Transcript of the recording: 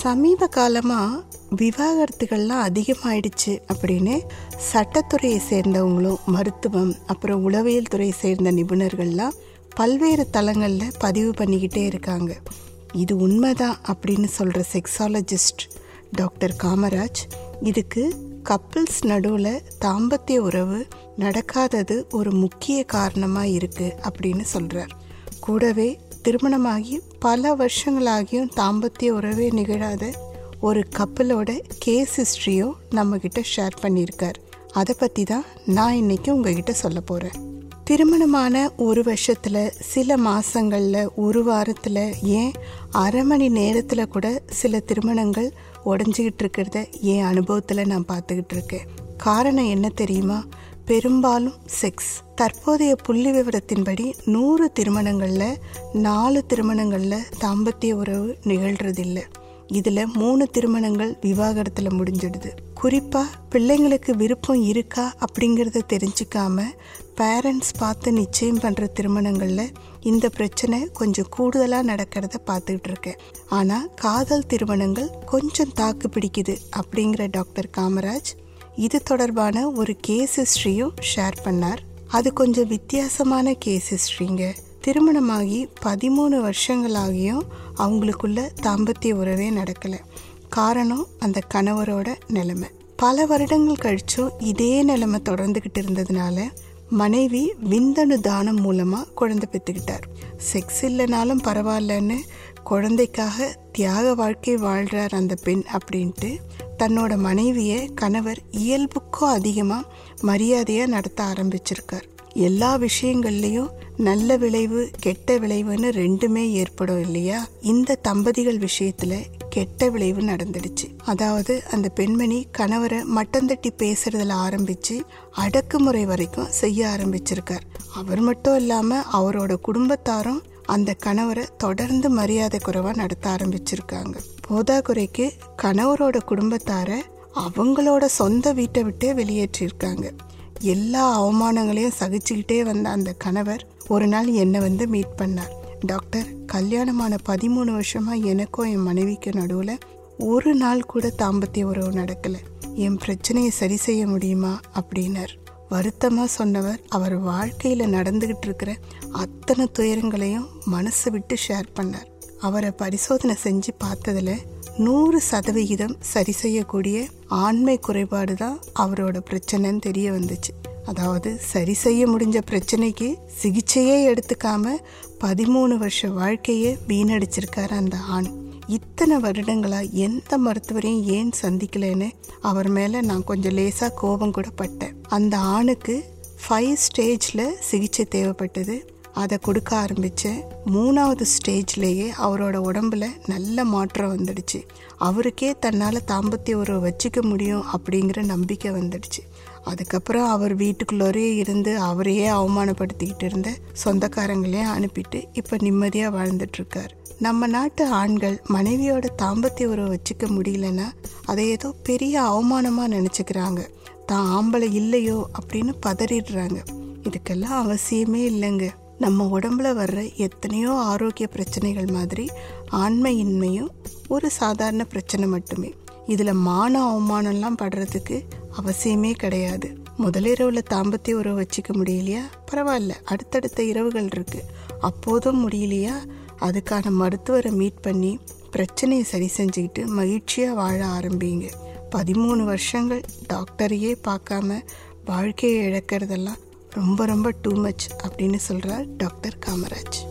சமீப காலமாக விவாகரத்துகள்லாம் அதிகமாயிடுச்சு அப்படின்னு சட்டத்துறையை சேர்ந்தவங்களும் மருத்துவம் அப்புறம் உளவியல் துறையை சேர்ந்த நிபுணர்கள்லாம் பல்வேறு தளங்களில் பதிவு பண்ணிக்கிட்டே இருக்காங்க. இது உண்மைதான் அப்படின்னு சொல்கிற செக்ஸாலஜிஸ்ட் டாக்டர் காமராஜ் இதுக்கு கப்பிள்ஸ் நடுவில் தாம்பத்திய உறவு நடக்காதது ஒரு முக்கிய காரணமாக இருக்குது அப்படின்னு சொல்கிறார் கூடவே திருமணமாகி பல வருஷங்களாகியும் தாம்பத்திய உறவே நிகழாத ஒரு கப்பலோட கேஸ் ஹிஸ்ட்ரியும் நம்மக்கிட்ட ஷேர் பண்ணியிருக்கார். அதை பற்றி தான் நான் இன்றைக்கி உங்ககிட்ட சொல்ல போகிறேன் திருமணமான ஒரு வருஷத்தில் சில மாதங்களில் ஒரு வாரத்தில் ஏன் அரை மணி நேரத்தில் கூட சில திருமணங்கள் உடஞ்சிக்கிட்டு இருக்கிறத என் அனுபவத்தில் நான் பார்த்துக்கிட்டு இருக்கேன். காரணம் என்ன தெரியுமா? பெரும்பாலும் செக்ஸ் தற்போதைய புள்ளி விவரத்தின்படி நூறு திருமணங்களில் நாலு திருமணங்களில் தாம்பத்திய உறவு நிகழ்றதில்லை. இதில் மூணு திருமணங்கள் விவாகரத்தில் முடிஞ்சிடுது. குறிப்பாக பிள்ளைங்களுக்கு விருப்பம் இருக்கா அப்படிங்கிறத தெரிஞ்சுக்காம பேரண்ட்ஸ் பார்த்து நிச்சயம் பண்ணுற திருமணங்களில் இந்த பிரச்சனை கொஞ்சம் கூடுதலாக நடக்கிறத பார்த்துக்கிட்டு இருக்கேன். ஆனால் காதல் திருமணங்கள் கொஞ்சம் தாக்கு பிடிக்குது அப்படிங்கிற டாக்டர் காமராஜ் இது தொடர்பான ஒரு கேஸ் ஹிஸ்ட்ரியும் ஷேர் பண்ணார். அது கொஞ்சம் வித்தியாசமான கேஸ் ஹிஸ்ட்ரிங்க திருமணமாகி பதிமூணு வருஷங்களாகியும் அவங்களுக்குள்ள தாம்பத்திய உறவே நடக்கலை. காரணம் அந்த கணவரோட நிலைமை. பல வருடங்கள் கழிச்சும் இதே நிலைமை தொடர்ந்துக்கிட்டு இருந்ததுனால மனைவி விந்தணு தானம் மூலமாக குழந்தை பெற்றுக்கிட்டார். செக்ஸ் இல்லைனாலும் பரவாயில்லன்னு குழந்தைக்காக தியாக வாழ்க்கை வாழ்கிறார் அந்த பெண் அப்படின்ட்டு தன்னோட மனைவியை கணவர் இயல்புக்கும் அதிகமாக மரியாதையாக நடத்த ஆரம்பிச்சிருக்கார். எல்லா விஷயங்கள்லையும் நல்ல விளைவு கெட்ட விளைவுன்னு ரெண்டுமே ஏற்படும் இல்லையா? இந்த தம்பதிகள் விஷயத்துல கெட்ட விளைவு நடந்துடுச்சு. அதாவது அந்த பெண்மணி கணவரை மட்டம் தட்டி பேசுறதுல ஆரம்பிச்சு அடக்குமுறை வரைக்கும் செய்ய ஆரம்பிச்சிருக்கார். அவர் மட்டும் இல்லாம அவரோட குடும்பத்தாரும் அந்த கணவரை தொடர்ந்து மரியாதை குறைவாக நடத்த ஆரம்பிச்சிருக்காங்க. போதாக்குறைக்கு கணவரோட குடும்பத்தாரை அவங்களோட சொந்த வீட்டை விட்டே வெளியேற்றிருக்காங்க. எல்லா அவமானங்களையும் சகிச்சுக்கிட்டே வந்த அந்த கணவர் ஒரு நாள் என்னை வந்து மீட் பண்ணார். டாக்டர் கல்யாணமான பதிமூணு வருஷமா எனக்கும் என் மனைவிக்கு நடுவில் ஒரு நாள் கூட தாம்பத்திய உறவு நடக்கலை. என் பிரச்சனையை சரி செய்ய முடியுமா? அப்படின்னார். வருத்தமாக சொன்னவர் அவர் வாழ்க்கையில் நடந்துக்கிட்டு இருக்கிற அத்தனை துயரங்களையும் மனசை விட்டு ஷேர் பண்ணார். அவரை பரிசோதனை செஞ்சு பார்த்ததில் நூறு சதவிகிதம் சரி செய்யக்கூடிய ஆண்மை குறைபாடு தான் அவரோட பிரச்சனைன்னு தெரிய வந்துச்சு. அதாவது சரி செய்ய முடிஞ்ச பிரச்சனைக்கு சிகிச்சையே எடுத்துக்காம பதிமூணு வருஷ வாழ்க்கையே வீணடிச்சிருக்காரு அந்த ஆண். இத்தனை வருடங்களாக எந்த மருத்துவரையும் ஏன் சந்திக்கலைன்னு அவர் மேலே நான் கொஞ்சம் லேசாக கோபம் கூட பட்டேன். அந்த ஆணுக்கு ஃபைவ் ஸ்டேஜில் சிகிச்சை தேவைப்பட்டது. அதை கொடுக்க ஆரம்பித்தேன் மூணாவது ஸ்டேஜ்லேயே அவரோட உடம்புல நல்ல மாற்றம் வந்துடுச்சு. அவருக்கே தன்னால் தாம்பத்திய உறவை வச்சுக்க முடியும் அப்படிங்கிற நம்பிக்கை வந்துடுச்சு. அதுக்கப்புறம் அவர் வீட்டுக்குள்ளோரே இருந்து அவரையே அவமானப்படுத்திக்கிட்டு இருந்த சொந்தக்காரங்களையும் அனுப்பிட்டு இப்போ நிம்மதியாக வாழ்ந்துட்டுருக்கார். நம்ம நாட்டு ஆண்கள் மனைவியோட தாம்பத்திய உறவை வச்சுக்க முடியலன்னா அதை ஏதோ பெரிய அவமானமாக நினச்சிக்கிறாங்க. தான் ஆம்பளை இல்லையோ அப்படின்னு பதறிடுறாங்க. இதுக்கெல்லாம் அவசியமே இல்லைங்க. நம்ம உடம்புல வர்ற எத்தனையோ ஆரோக்கிய பிரச்சனைகள் மாதிரி ஆண்மையின்மையும் ஒரு சாதாரண பிரச்சனை மட்டுமே. இதில் மான அவமானம்லாம் படுறதுக்கு அவசியமே கிடையாது. முதலிரவில் தாம்பத்திய உறவு வச்சுக்க முடியலையா? பரவாயில்ல அடுத்தடுத்த இரவுகள் இருக்குது அப்போதும் முடியலையா? அதுக்கான மருத்துவரை மீட் பண்ணி பிரச்சனையை சரி செஞ்சுக்கிட்டு மகிழ்ச்சியாக வாழ ஆரம்பிங்க. பதிமூணு வருஷங்கள் டாக்டரையே பார்க்காம வாழ்க்கையை இழக்கிறதெல்லாம் ரொம்ப ரொம்ப டூ மச் அப்படின்னு சொல்கிறார் டாக்டர் காமராஜ்.